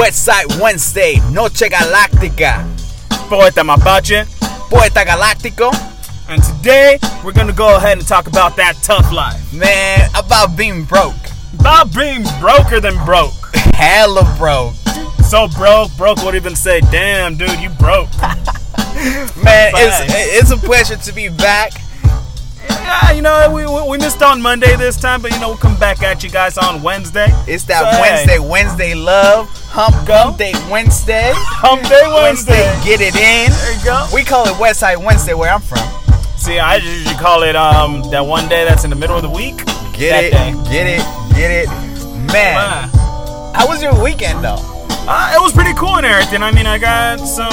Westside Wednesday, Noche Galáctica, Poeta Mapache. Poeta Galáctico. And today, we're gonna go ahead and talk about that tough life. Man, about being broke. About being broker than broke. Hella broke. So broke, broke would even say, damn, dude, you broke. Man, it's, it's a pleasure to be back. Yeah, you know, we, we, we missed on Monday this time, but you know, we'll come back at you guys on Wednesday. It's that So, hey, Wednesday, Wednesday love, hump Go. hump day Wednesday. Hump Day Wednesday. Get it in. There you go. We call it Westside Wednesday where I'm from. See, I usually call it um that one day that's in the middle of the week. Get that it, day. get it, get it. Man, Uh, how was your weekend though? uh, it was pretty cool and everything. I mean, I got some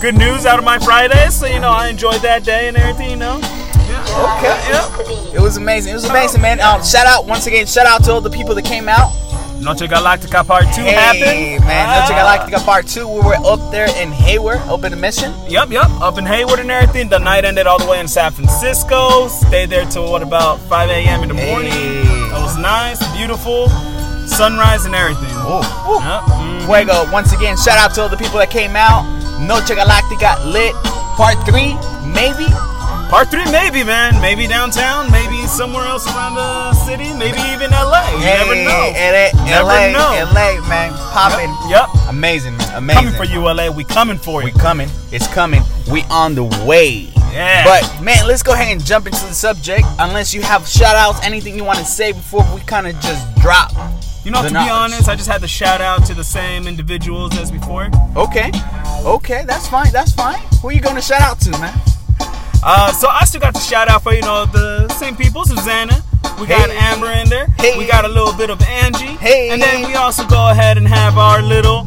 good news out of my Friday, so you know, I enjoyed that day and everything. You know. Yeah. Okay. Yeah. It was amazing. It was amazing, man. Um, shout out once again. Shout out to all the people that came out. Noche Galactica Part Two Hey, happened. man. Ah. Noche Galactica Part Two. We were up there in Hayward, up in the mission. Yep, yep. Up in Hayward and everything. The night ended all the way in San Francisco. Stayed there till what about 5 a.m. in the Hey. morning. It was nice, beautiful, sunrise and everything. Oh, Yep. mm. Fuego. Once again, shout out to all the people that came out. Noche Galactica lit. Part Three, maybe. Part three, maybe, man. Maybe downtown. Maybe somewhere else around the city. Maybe even LA. You never know. LA, Never LA, know. LA, man, popping. Yep. Amazing, man. Amazing. Coming for you, LA. We coming for you. We coming. It's coming. We on the way. Yeah. But man, let's go ahead and jump into the subject. Unless you have shout outs, anything you want to say before we kind of just drop. you know, to knowledge. be honest, I just had to shout out to the same individuals as before. Okay. Okay, that's fine. That's fine. Who are you gonna shout out to, man? Uh, so I still got to shout out for you know the same people, Susanna. We got Amber in there. Hey. We got a little bit of Angie. Hey. And then we also go ahead and have our little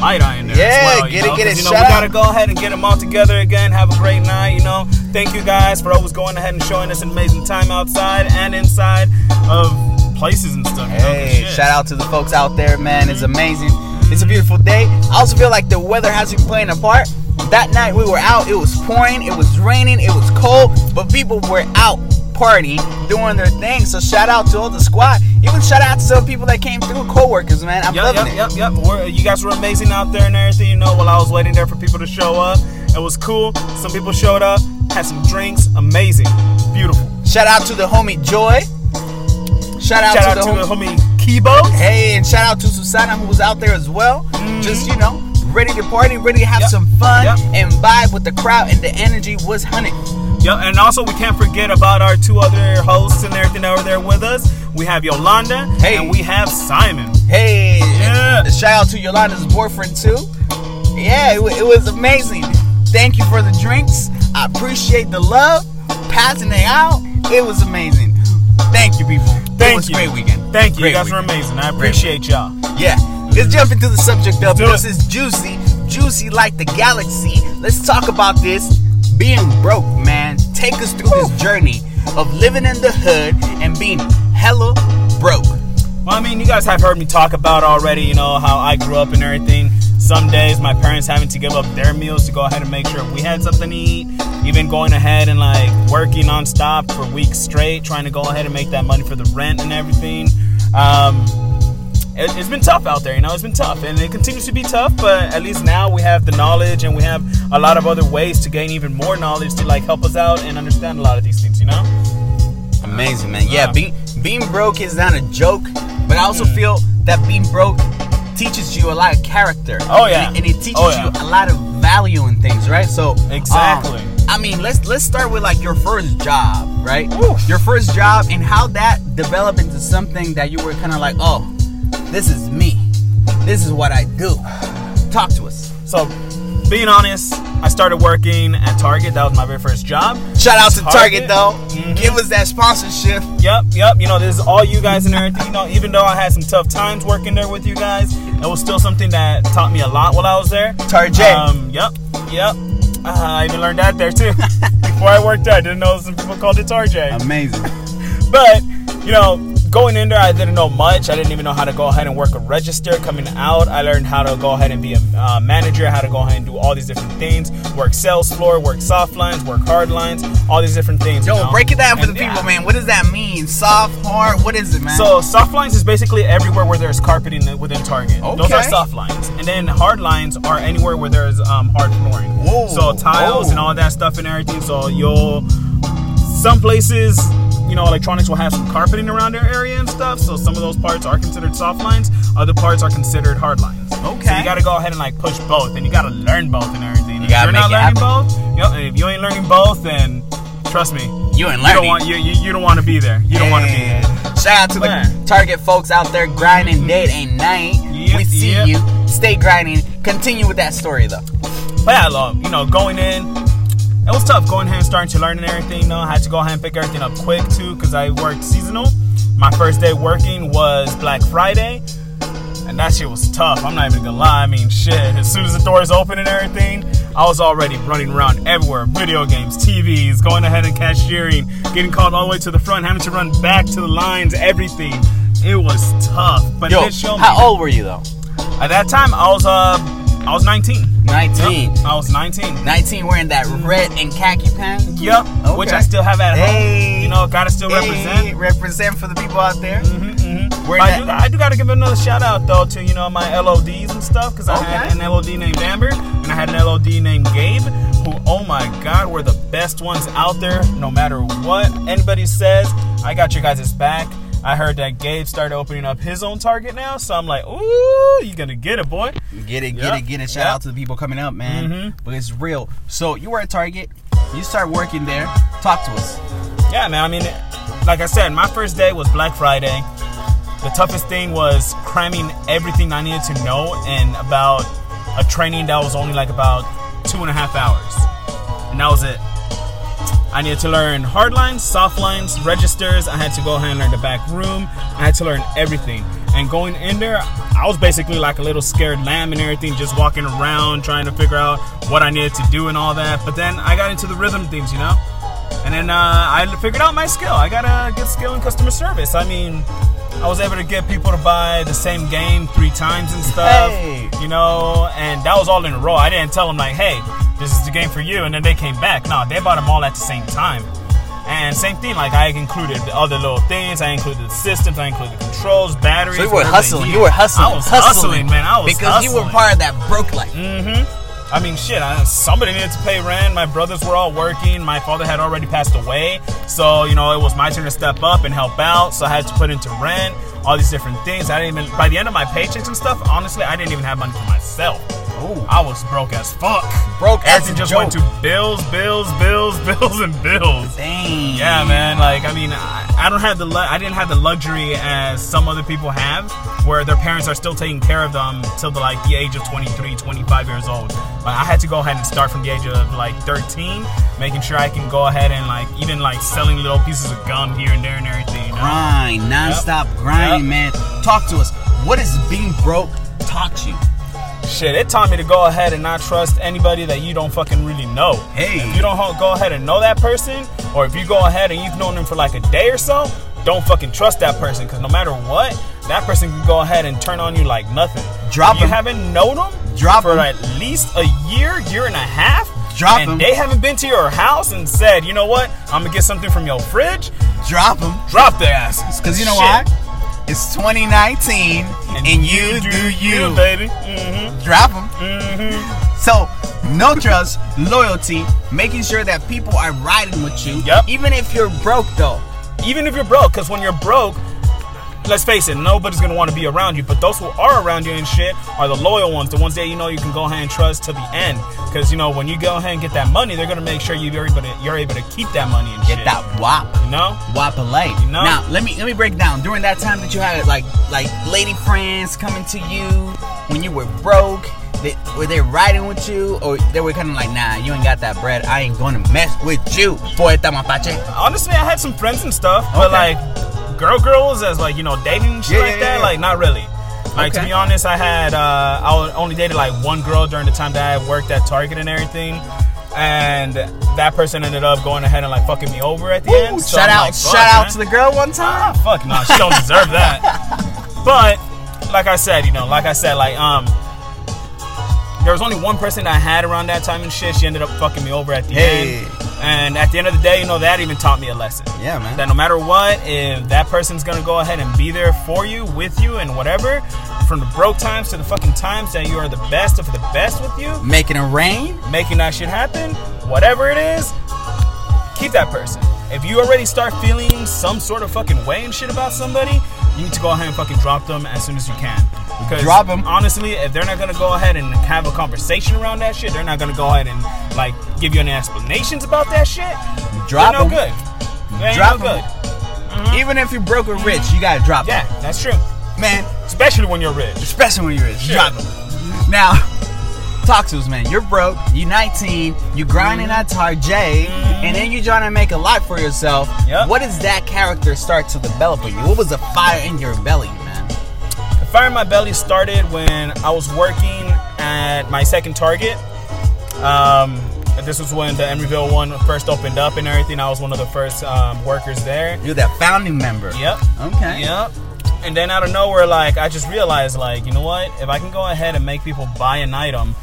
light eye in there. Yeah, as well, you get it, know, get it. You know, we gotta go ahead and get them all together again. Have a great night. You know, thank you guys for always going ahead and showing us an amazing time outside and inside of places and stuff. You know, Hey, shout out to the folks out there, man. It's amazing. It's a beautiful day. I also feel like the weather has been playing a part. That night we were out, it was pouring, it was raining, it was cold, but people were out partying, doing their thing. So shout out to all the squad. Even shout out to some people that came through, co-workers, man. I'm Yep, loving yep, it. yep, yep. We're, you guys were amazing out there and everything. You know, while I was waiting there for people to show up, it was cool. Some people showed up, had some drinks, amazing, beautiful. Shout out to the homie Joy. Shout out Shout to out the to homie the homie Kibo. Hey, and shout out to Susana who was out there as well. Mm-hmm. Just, you know, ready to party, ready to have Yep. some fun Yep. and vibe with the crowd, and the energy was hunted. Yep, and also we can't forget about our two other hosts and everything that were there with us. We have Yolanda Hey. and we have Simon. Hey, Yeah. shout out to Yolanda's boyfriend too. Yeah, it, it was amazing. Thank you for the drinks. I appreciate the love, passing it out. It was amazing. Thank you, people. Thank it was you. great weekend. Thank you. Great you guys were weekend. amazing. I appreciate y'all. Yeah, let's jump into the subject of Do this it. is juicy, juicy like the galaxy. Let's talk about this being broke, man. Take us through this journey of living in the hood and being hella broke. Well, I mean, you guys have heard me talk about already, you know, how I grew up and everything. Some days my parents having to give up their meals to go ahead and make sure we had something to eat. Even going ahead and like working nonstop for weeks straight, trying to go ahead and make that money for the rent and everything. Um, it, it's been tough out there, you know, it's been tough and it continues to be tough, but at least now we have the knowledge and we have a lot of other ways to gain even more knowledge to like help us out and understand a lot of these things, you know? Amazing, man. Yeah, Wow. being being broke is not a joke, but I also Mm-hmm. feel that being broke teaches you a lot of character. Oh, yeah. and it, and it teaches Oh, yeah. you a lot of value in things, right? So um, Exactly. I mean, let's let's start with like your first job, right? Oof. Your first job and how that developed into something that you were kind of like, oh, this is me. This is what I do. Talk to us. So, being honest, I started working at Target. That was my very first job. Shout out to Target, Target. though. Mhm. Give us that sponsorship. Yep, yep. You know, this is all you guys and everything. You know, even though I had some tough times working there with you guys, it was still something that taught me a lot while I was there. Target. Um, yep, yep. Uh, I even learned that there too. Before I worked there, I didn't know some people called it Target. Amazing. But you know, going in there, I didn't know much. I didn't even know how to go ahead and work a register. Coming out, I learned how to go ahead and be a uh, manager, how to go ahead and do all these different things. Work sales floor, work soft lines, work hard lines, all these different things. you Yo, know? break it down for And the yeah. people, man. What does that mean? Soft, hard? What is it, man? So soft lines is basically everywhere where there's carpeting within Target. Okay. Those are soft lines, and then hard lines are anywhere where there's um, hard flooring. Whoa. So tiles Oh. and all that stuff and everything. So you'll some places, you know, electronics will have some carpeting around their area and stuff. So some of those parts are considered soft lines. Other parts are considered hard lines. Okay. So Okay. you got to go ahead and like push both, and you got to learn both and everything. if gotta you're not it learning both, you know, if you ain't learning both, then trust me, you ain't learning. you don't want you, you, you don't want to be there. You don't want to be there. Shout out to the Target folks out there grinding mm-hmm. day and night. Yep, we see yep. you. Stay grinding. Continue with that story though. But yeah, love, you know, going in, it was tough going ahead and starting to learn and everything. You know, I had to go ahead and pick everything up quick too because I worked seasonal. My first day working was Black Friday, and that shit was tough. I'm not even gonna lie. I mean, shit. As soon as the doors open and everything, I was already running around everywhere. Video games, TVs, going ahead and cashiering, getting called all the way to the front, having to run back to the lines, everything. It was tough, but Yo, showed me. how old were you though? At that time, I was uh, I was 19. 19. Yep, I was 19. 19 wearing that red and khaki pants. Yep, which I still have at Hey. home. You know, gotta still Hey, represent. represent for the people out there. hmm hmm I do, I do gotta give another shout out though to you know my LODs and stuff because I had an LOD named Amber and I had an LOD named Gabe who oh my god were the best ones out there no matter what anybody says I got your guys' back. I heard that Gabe started opening up his own Target now, so I'm like, ooh, you're gonna get it, boy. Get it, get Yep. it, get it. Shout Yep. out to the people coming up, man. Mhm. But it's real. So you were at Target. You start working there. Talk to us. Yeah, man. I mean, like I said, my first day was Black Friday. The toughest thing was cramming everything I needed to know in about a training that was only like about two and a half hours. And that was it. I needed to learn hard lines, soft lines, registers. I had to go ahead and learn the back room. I had to learn everything. And going in there, I was basically like a little scared lamb and everything, just walking around trying to figure out what I needed to do and all that. But then I got into the rhythm things, you know? And then uh, I figured out my skill. I got a good skill in customer service. I mean, I was able to get people to buy the same game three times and stuff. Hey. You know, and that was all in a row. I didn't tell them like, "Hey, this is the game for you," and then they came back. No, they bought them all at the same time. And same thing, like I included the other little things. I included the systems. I included the controls, batteries. So you were hustling. You were hustling. I was hustling, man. I was because you were hustling. part of that broke life. Mm-hmm. I mean, shit. I, somebody needed to pay rent. My brothers were all working. My father had already passed away, so you know it was my turn to step up and help out. So I had to put into rent, all these different things. I didn't even. By the end of my paychecks and stuff, honestly, I didn't even have money for myself. Ooh. I was broke as fuck. Broke as Everything a just joke. went to bills, bills, bills, bills, and bills. Dang. Yeah, man. Like, I mean, I, I don't have the lu- I didn't have the luxury as some other people have, where their parents are still taking care of them till the like the age of 23, 25 years old. But I had to go ahead and start from the age of like 13, making sure I can go ahead and like even like selling little pieces of gum here and there and everything. You know? Grind, non-stop grinding, man. Talk to us. What has being broke taught you? Shit, it taught me to go ahead and not trust anybody that you don't fucking really know. Hey. If you don't go ahead and know that person, or if you go ahead and you've known them for like a day or so, don't fucking trust that person because no matter what, that person can go ahead and turn on you like nothing. Drop If you 'em. haven't known them Drop for 'em. at least a year, year and a half. Drop and 'em. they haven't been to your house and said, you know what, I'm gonna get something from your fridge. Drop them. Drop their asses. Because you know Shit. why? It's 2019 and, you, do you. baby. Mm-hmm. Drop them. Mm-hmm. So, no trust, loyalty, making sure that people are riding with you. Yep. Even if you're broke, though. even if you're broke, because when you're broke, let's face it, nobody's gonna want to be around you. But those who are around you and shit are the loyal ones, the ones that you know you can go ahead and trust to the end. Because you know when you go ahead and get that money, they're gonna make sure you're able to you're able to keep that money and Get shit. that wop. You know? Wop a light. You know? Now let me let me break down. During that time that you had like like lady friends coming to you when you were broke, they, were they riding with you or they were kind of like, nah, you ain't got that bread. I ain't gonna mess with you, mapache. Honestly, I had some friends and stuff, but Okay. like girl girls as like you know dating shit Yeah, like yeah, that, yeah. like not really. Like to be honest, I had uh, I only dated like one girl during the time that I worked at Target and everything. and that person ended up going ahead and like fucking me over at the end. So shout I'm out, like, fuck, shout out man. to the girl one Ah, time. fuck no, she don't deserve that. But like I said, you know, like I said, like um, there was only one person I had around that time and shit. She ended up fucking me over at the Hey. end. And at the end of the day, you know, that even taught me a lesson. Yeah, man. That no matter what, if that person's gonna go ahead and be there for you, with you, and whatever, from the broke times to the fucking times that you are the best of the best with you, Making it rain. making that shit happen, whatever it is, keep that person. If you already start feeling some sort of fucking way and shit about somebody, you need to go ahead and fucking drop them as soon as you can. Because Drop 'em. honestly, if they're not gonna go ahead and have a conversation around that shit, they're not gonna go ahead and like give you any explanations about that shit. Drop they're no good. They Drop no good. Mm-hmm. Even if you're broke or rich, you gotta drop them. Yeah, them. that's true. Man, Especially when you're rich. especially when you're rich. Sure. Drop them. Now, talk to us, man. You're broke. You're 19. You're grinding mm-hmm. at Tarjay, and then mm-hmm. you're trying to make a life for yourself. Yep. What does that character start to develop in you? What was the fire in your belly, fire in my belly started when I was working at my second Target. Um, this was when the Emeryville one first opened up and everything. I was one of the first um, workers there. You're that founding member. Yep. Okay. Yep. And then out of nowhere, like I just realized, like you know what? If I can go ahead and make people buy an item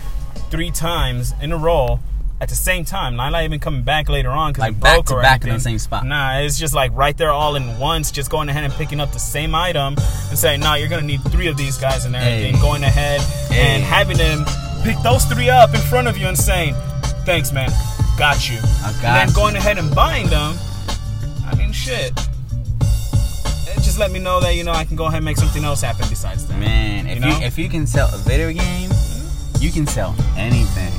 three times in a row at the same time, not even coming back later on because Like back to back in the same spot. Nah, it's just like right there all in once, just going ahead and picking up the same item and saying, "Nah, you're gonna need three of these guys and everything." Hey. Going ahead Hey. and having them pick those three up in front of you and saying, "Thanks, man, got you." I and got then you. going ahead and buying them. I mean, shit. Just let me know that you know I can go ahead and make something else happen besides that. Man, if You you, if you can sell a video game, you can sell anything.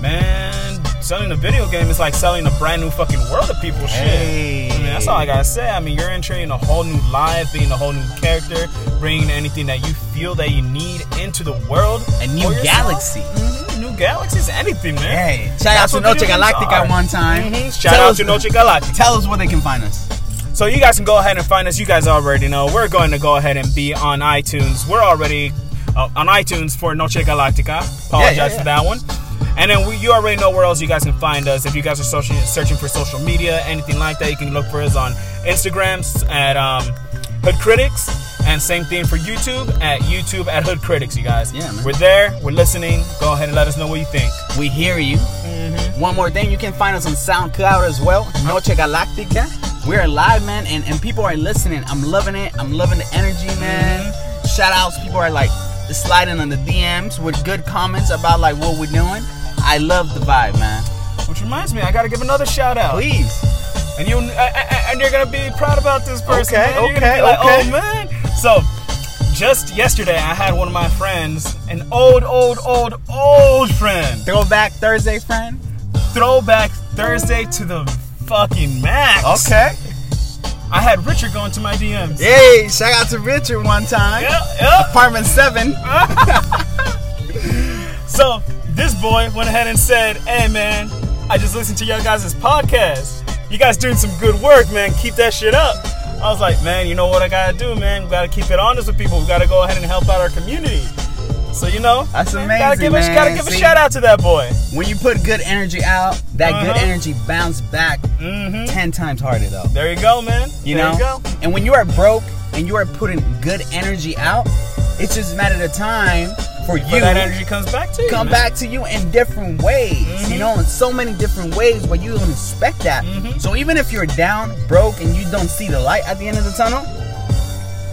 Man, selling a video game is like selling a brand new fucking world of people. Shit. Hey. I mean, that's all I gotta say. I mean, you're entering a whole new life, being a whole new character, bringing anything that you feel that you need into the world. A new galaxy. Mhm, New galaxies, anything, man. Hey, shout That's out to Noche Galactica one time. Mhm, Shout Tell out us- to Noche Galactica. Tell us where they can find us. So you guys can go ahead and find us. You guys already know. We're going to go ahead and be on iTunes. We're already uh, on iTunes for Noche Galactica. Apologize Yeah, yeah, yeah. for that one. And then we, you already know where else you guys can find us. If you guys are social, searching for social media, anything like that, you can look for us on Instagram at um, Hood Critics. And same thing for YouTube at YouTube at Hood Critics, you guys. Yeah, man. We're there. We're listening. Go ahead and let us know what you think. We hear you. Mm-hmm. One more thing, you can find us on SoundCloud as well. Uh-huh. Noche Galactica. We're live, man, and, and people are listening. I'm loving it. I'm loving the energy, man. Mm-hmm. Shout outs. People are like sliding on the DMs with good comments about like what we're doing. I love the vibe, man. Which reminds me, I gotta give another shout out. Please. and you uh, uh, and you're gonna be proud about this person. Okay, man. You're okay, be like, okay. Oh man. So just yesterday, I had one of my friends, an old, old, old, old friend, Throwback Thursday, friend. throwback Thursday to the fucking max. Okay. I had Richard going to my DMs. Hey, shout out to Richard one time. Yeah, yeah. Apartment 7. So this boy went ahead and said, "Hey man, I just listened to your guys' podcast. You guys doing some good work, man. Keep that shit up." I was like, "Man, you know what I gotta do, man? We gotta keep it honest with people. We gotta go ahead and help out our community." So you know, That's man, amazing, Gotta give, man. A, gotta give a shout out to that boy. When you put good energy out, that good Uh-huh. energy bounce back hmm 10 times harder, though. There you go, man. You there know? you go. And when you are broke and you are putting good energy out, it's just a matter of time for But you that energy comes back to you. come man. back to you in different ways. Mhm. You know, in so many different ways where you don't expect that. Mhm. So even if you're down, broke, and you don't see the light at the end of the tunnel,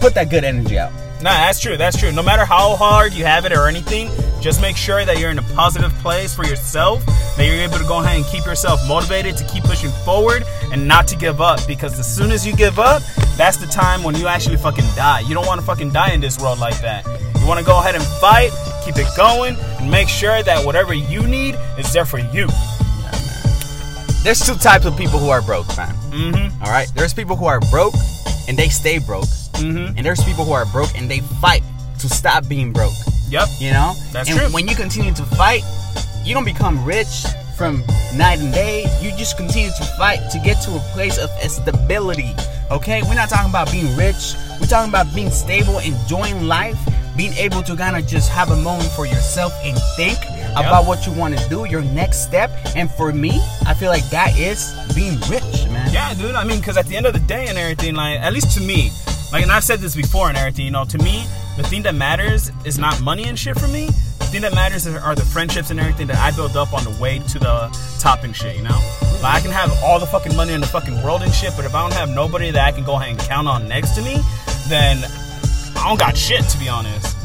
put that good energy out. Nah, that's true. That's true. No matter how hard you have it or anything, just make sure that you're in a positive place for yourself, that you're able to go ahead and keep yourself motivated to keep pushing forward and not to give up. Because as soon as you give up, that's the time when you actually fucking die. You don't want to fucking die in this world like that. You want to go ahead and fight, keep it going, and make sure that whatever you need is there for you. There's two types of people who are broke, man. Mm-hmm. All right. There's people who are broke and they stay broke, Mm-hmm. and there's people who are broke and they fight to stop being broke. Yep. You know. That's and true. When you continue to fight, you don't become rich from night and day. You just continue to fight to get to a place of stability. Okay. We're not talking about being rich. We're talking about being stable, enjoying life, being able to kind of just have a moment for yourself and think about what you want to do, your next step. And for me, I feel like that is being rich, man. Yeah, dude. I mean, because at the end of the day and everything, like at least to me, like, and I've said this before and everything. You know, to me, the thing that matters is not money and shit for me. The thing that matters are the friendships and everything that I build up on the way to the top and shit. You know, like I can have all the fucking money in the fucking world and shit, but if I don't have nobody that I can go ahead and count on next to me, then I don't got shit to be honest.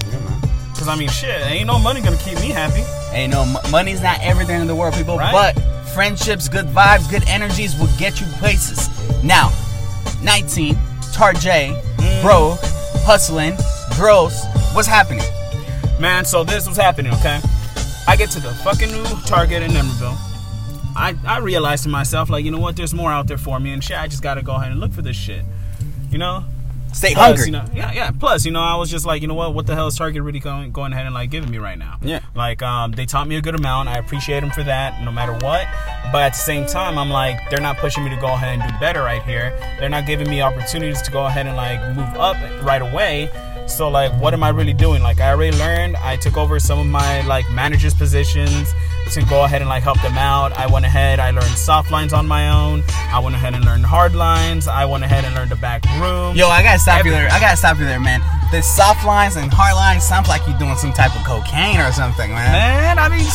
Cause I mean, shit, ain't no money gonna keep me happy. Hey, no, money's not everything in the world, people. Right. But friendships, good vibes, good energies will get you places. Now, 19, Tarjay, Mm. bro, hustling, gross. What's happening? Man, so this was happening, okay? I get to the fucking new Target in Emeryville. I, I realized to myself, like, you know what, there's more out there for me and shit. I just gotta go ahead and look for this shit. You know? Stay Plus, hungry. You know, yeah, yeah. Plus, you know, I was just like, you know what? What the hell is Target really going, going ahead and like giving me right now? Yeah. Like, um, they taught me a good amount. I appreciate them for that, no matter what. But at the same time, I'm like, they're not pushing me to go ahead and do better right here. They're not giving me opportunities to go ahead and like move up right away. So like, what am I really doing? Like, I already learned. I took over some of my like managers' positions to go ahead and like help them out. I went ahead. I learned soft lines on my own. I went ahead and learned hard lines. I went ahead and learned the back room. Yo, I gotta stop you there. I gotta stop you there, man. The soft lines and hard lines sounds like you're doing some type of cocaine or something, man. Man, I mean,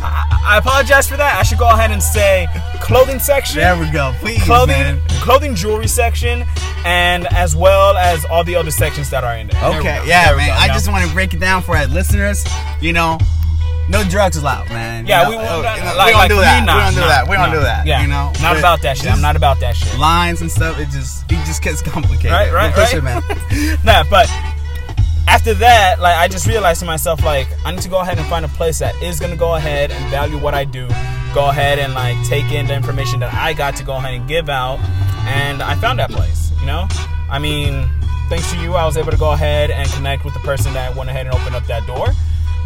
I, I apologize for that. I should go ahead and say clothing section, There we go. Please, clothing, man. clothing jewelry section, and as well as all the other sections that are in there. There Okay, go. yeah, There man. I just want to break it down for our listeners. You know, no drugs allowed, man. Yeah, You we, know, we, like, oh, you know, like we don't do that. we don't do that. We don't do that. Yeah, you know, not about that shit. I'm not about that shit. lines and stuff. It just it just gets complicated. Right, right, right. it, man. nah, but after that, like I just realized to myself, like I need to go ahead and find a place that is gonna go ahead and value what I do. Go ahead and like take in the information that I got to go ahead and give out, and I found that place. You know, I mean, thanks to you, I was able to go ahead and connect with the person that went ahead and opened up that door.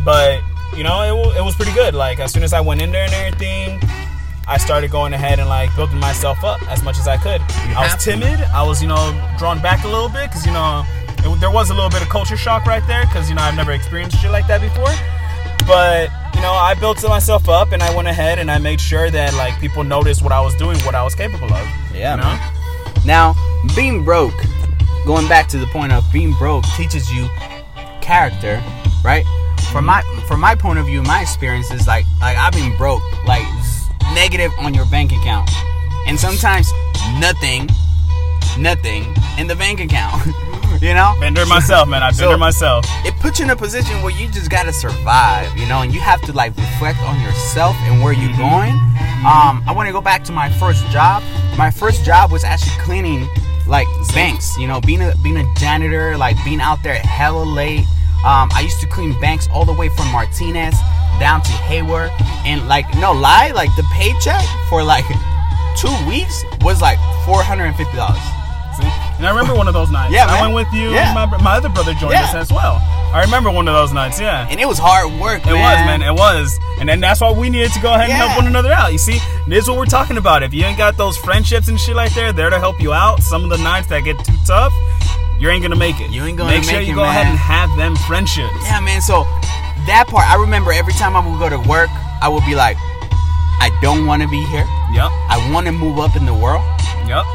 But you know, it, it was pretty good. Like as soon as I went in there and everything. I started going ahead and like building myself up as much as I could. I have was to. timid. I was, you know, drawn back a little bit because, you know, it, there was a little bit of culture shock right there because, you know, I've never experienced shit like that before. But, you know, I built myself up and I went ahead and I made sure that, like, people noticed what I was doing, what I was capable of. Yeah, you know? man. Now, being broke, going back to the point of being broke, teaches you character, right? From my from my point of view, my experience is like like I've been broke, like negative on your bank account, and sometimes nothing, nothing in the bank account. you know, Been there myself, man. I've been So- there myself. it puts you in a position where you just gotta survive, you know, and you have to like reflect on yourself and where you're going. Um, I want to go back to my first job. My first job was actually cleaning like banks, you know, being a being a janitor, like being out there hella late. Um, I used to clean banks all the way from Martinez down to Hayward, and like no lie, like the paycheck for like two weeks was like four hundred and fifty dollars. See? And I remember one of those nights. Yeah, I went with you Yeah. and my, my other brother joined Yeah. us as well. I remember one of those nights, yeah. And it was hard work. It was, man. It was. And then that's why we needed to go ahead and help one another out. You see, this is what we're talking about. If you ain't got those friendships and shit like there, they're there to help you out, some of the nights that get too tough, you ain't gonna make it. You ain't gonna make make sure you it, go ahead and have them friendships. Yeah, man. So that part, I remember every time I would go to work, I would be like, I don't want to be here. Yep. I want to move up in the world, Yep.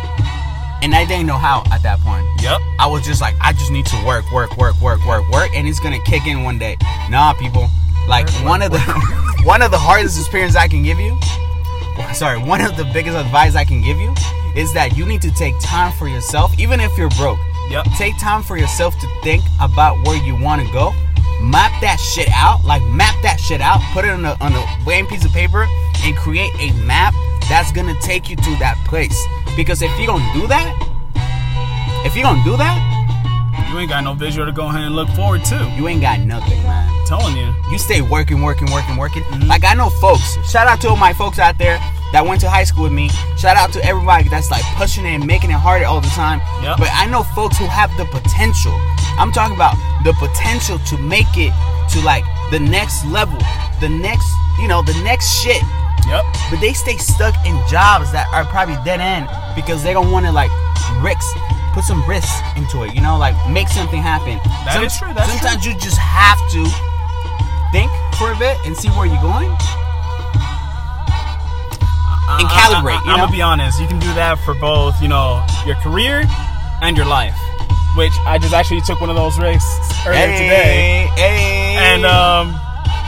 and I didn't know how at that point. Yep. I was just like, I just need to work, work, work, work, work, work, and it's gonna kick in one day. Nah, people. Like one of the one of the hardest experiences I can give you. Sorry, one of the biggest advice I can give you is that you need to take time for yourself, even if you're broke. Yep. Take time for yourself to think about where you want to go. Map that shit out. Like map that shit out. Put it on a on a blank piece of paper and create a map that's gonna take you to that place. Because if you don't do that, if you don't do that, You ain't got no visual to go ahead and look forward to. you ain't got nothing, man. telling you. You stay working, working, working, working. Mm-hmm. Like I know folks. Shout out to all my folks out there that went to high school with me. Shout out to everybody that's like pushing it and making it harder all the time. Yep. But I know folks who have the potential. I'm talking about the potential to make it to like the next level, the next, you know, the next shit. Yep. But they stay stuck in jobs that are probably dead end because they don't want to like risk put some risk into it. You know, like make something happen. That is true, that's sometimes you just have to think for a bit and see where you're going. And calibrate, you I, am gonna be honest. You can do that for both, you know, your career and your life. Which I just actually took one of those risks earlier today, hey. and um,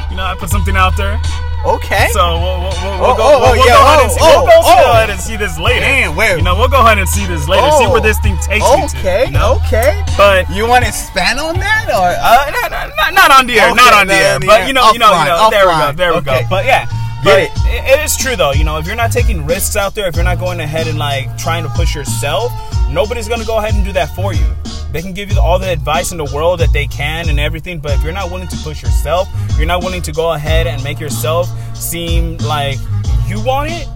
you know, I put something out there. okay. So we'll, we'll, we'll, we'll go, oh, we'll, oh, we'll yeah, go ahead and see. oh, go, ahead and see this later. Damn, where- You know, we'll go ahead and see this later. See where Oh. this thing takes me to. okay, you know? okay. But You want to expand on that or? uh, no, no, not, not on the air, Okay, not on the air. But you know, you know, you know. There we go, there we Okay. go. But yeah, But it. it is true though. You know, if you're not taking risks out there, if you're not going ahead and like trying to push yourself, nobody's gonna go ahead and do that for you. They can give you all the advice in the world that they can and everything, but if you're not willing to push yourself, you're not willing to go ahead and make yourself seem like you want it,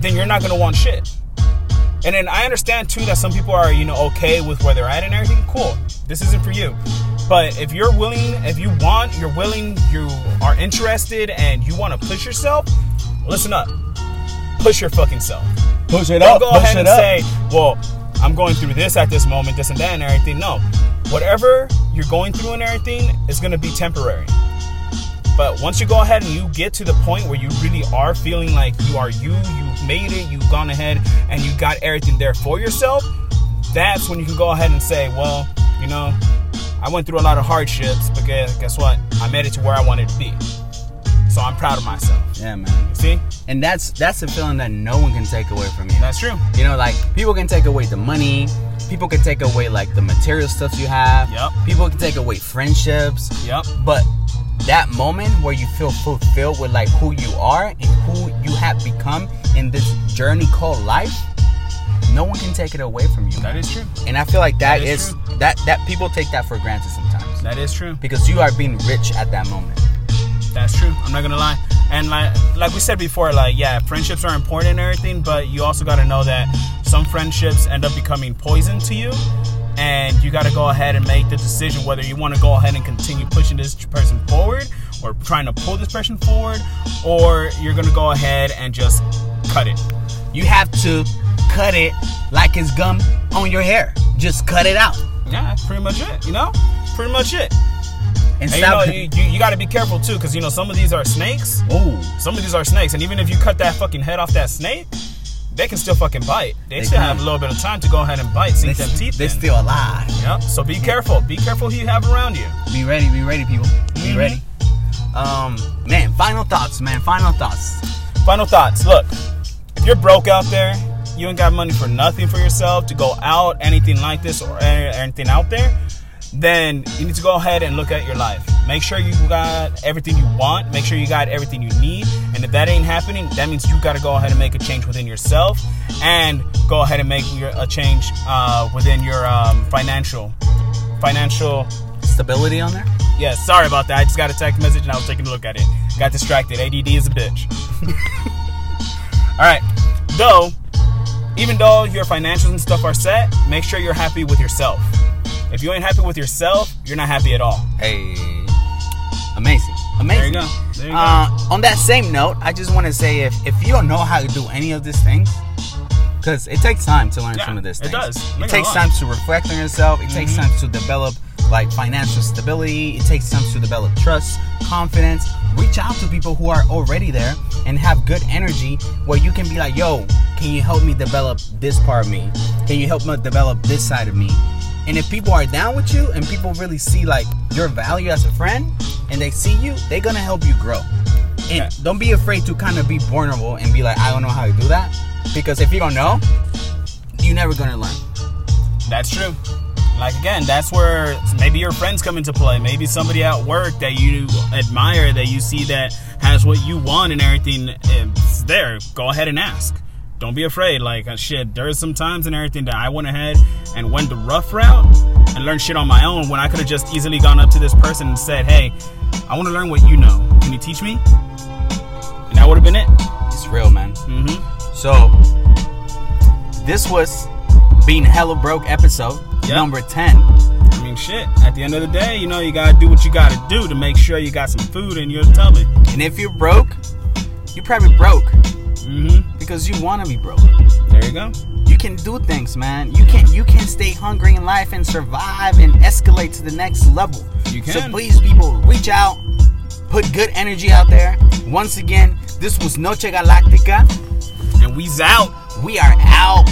then you're not gonna want shit. And then I understand too that some people are, you know, okay with where they're at and everything. Cool. This isn't for you. But if you're willing, if you want, you're willing, you are interested, and you want to push yourself, listen up. Push your fucking self. Push it Don't go ahead and say, well, I'm going through this at this moment, this and that and everything. No. Whatever you're going through and everything is going to be temporary. But once you go ahead and you get to the point where you really are feeling like you are you, you've made it, you've gone ahead and you got everything there for yourself, that's when you can go ahead and say, well, you know, I went through a lot of hardships, but guess, guess what? I made it to where I wanted to be. So I'm proud of myself. Yeah, man. You see? And that's that's a feeling that no one can take away from you. That's true. You know, like people can take away the money. People can take away like the material stuff you have. Yep. People can take away friendships. Yep. But that moment where you feel fulfilled with like who you are and who you have become in this journey called life, no one can take it away from you. That is true. And I feel like That that is is, that that people take that for granted sometimes That is true. because you are being rich at that moment. That's true. I'm not gonna lie. And like like we said before, like yeah, friendships are important and everything, but you also gotta know that some friendships end up becoming poison to you. And you gotta go ahead and make the decision whether you wanna go ahead and continue pushing this person forward or trying to pull this person forward, or you're gonna go ahead and just cut it. You have to cut it like it's gum on your hair. Just cut it out. Yeah, that's pretty much it, you know? Pretty much it. And And you know, you, you, you gotta be careful too, because you know, some of these are snakes. Ooh. Some of these are snakes, and even if you cut that fucking head off that snake, they can still fucking bite. They, They still can. have a little bit of time to go ahead and bite, sink They, them teeth they're in. still alive. Yep. So be careful. Be careful who you have around you. Be ready, be ready, people. Be Mhm. ready. Um, man, final thoughts, man. Final thoughts. Final thoughts. Look, if you're broke out there, you ain't got money for nothing for yourself to go out, anything like this, or anything out there, then you need to go ahead and look at your life. Make sure you got everything you want. Make sure you got everything you need. And if that ain't happening, that means you got to go ahead and make a change within yourself, and go ahead and make your, a change uh, within your um, financial, financial Stability on there. yeah, sorry about that. I just got a text message and I was taking a look at it. Got distracted. ADD is a bitch. All right. Though, even though your financials and stuff are set, make sure you're happy with yourself. If you ain't happy with yourself, you're not happy at all. Hey, amazing, There amazing. you go. There you go. Uh, on that same note, I just want to say if if you don't know how to do any of these things, because it takes time to learn Yeah, some of these it things. does. It Make it takes time to reflect on yourself. It takes Mhm. time to develop like financial stability. It takes time to develop trust, confidence. Reach out to people who are already there and have good energy, where you can be like, "Yo, can you help me develop this part of me? Can you help me develop this side of me?" And if people are down with you and people really see like your value as a friend and they see you, they're gonna help you grow. And don't be afraid to kind of be vulnerable and be like, I don't know how to do that. Because if you don't know, you're never gonna learn. That's true. Like again, that's where maybe your friends come into play. Maybe somebody at work that you admire, that you see that has what you want and everything. It's there. Go ahead and ask. Don't be afraid. Like uh, shit, there's some times and everything that I went ahead and went the rough route and learned shit on my own when I could have just easily gone up to this person and said, "Hey, I want to learn what you know. Can you teach me?" And that would have been it. It's real, man. Mm-hmm. So this was being hella broke episode Yep. number 10. I mean, shit. At the end of the day, you know, you gotta do what you gotta do to make sure you got some food in your tummy. And if you're broke, you're probably broke. Mm-hmm. because you want to be broke. There you go. You can do things, man. You can you can stay hungry in life and survive and escalate to the next level. You can. So please, people, reach out, put good energy out there. Once again, this was Noche Galactica. And we's out. We are out.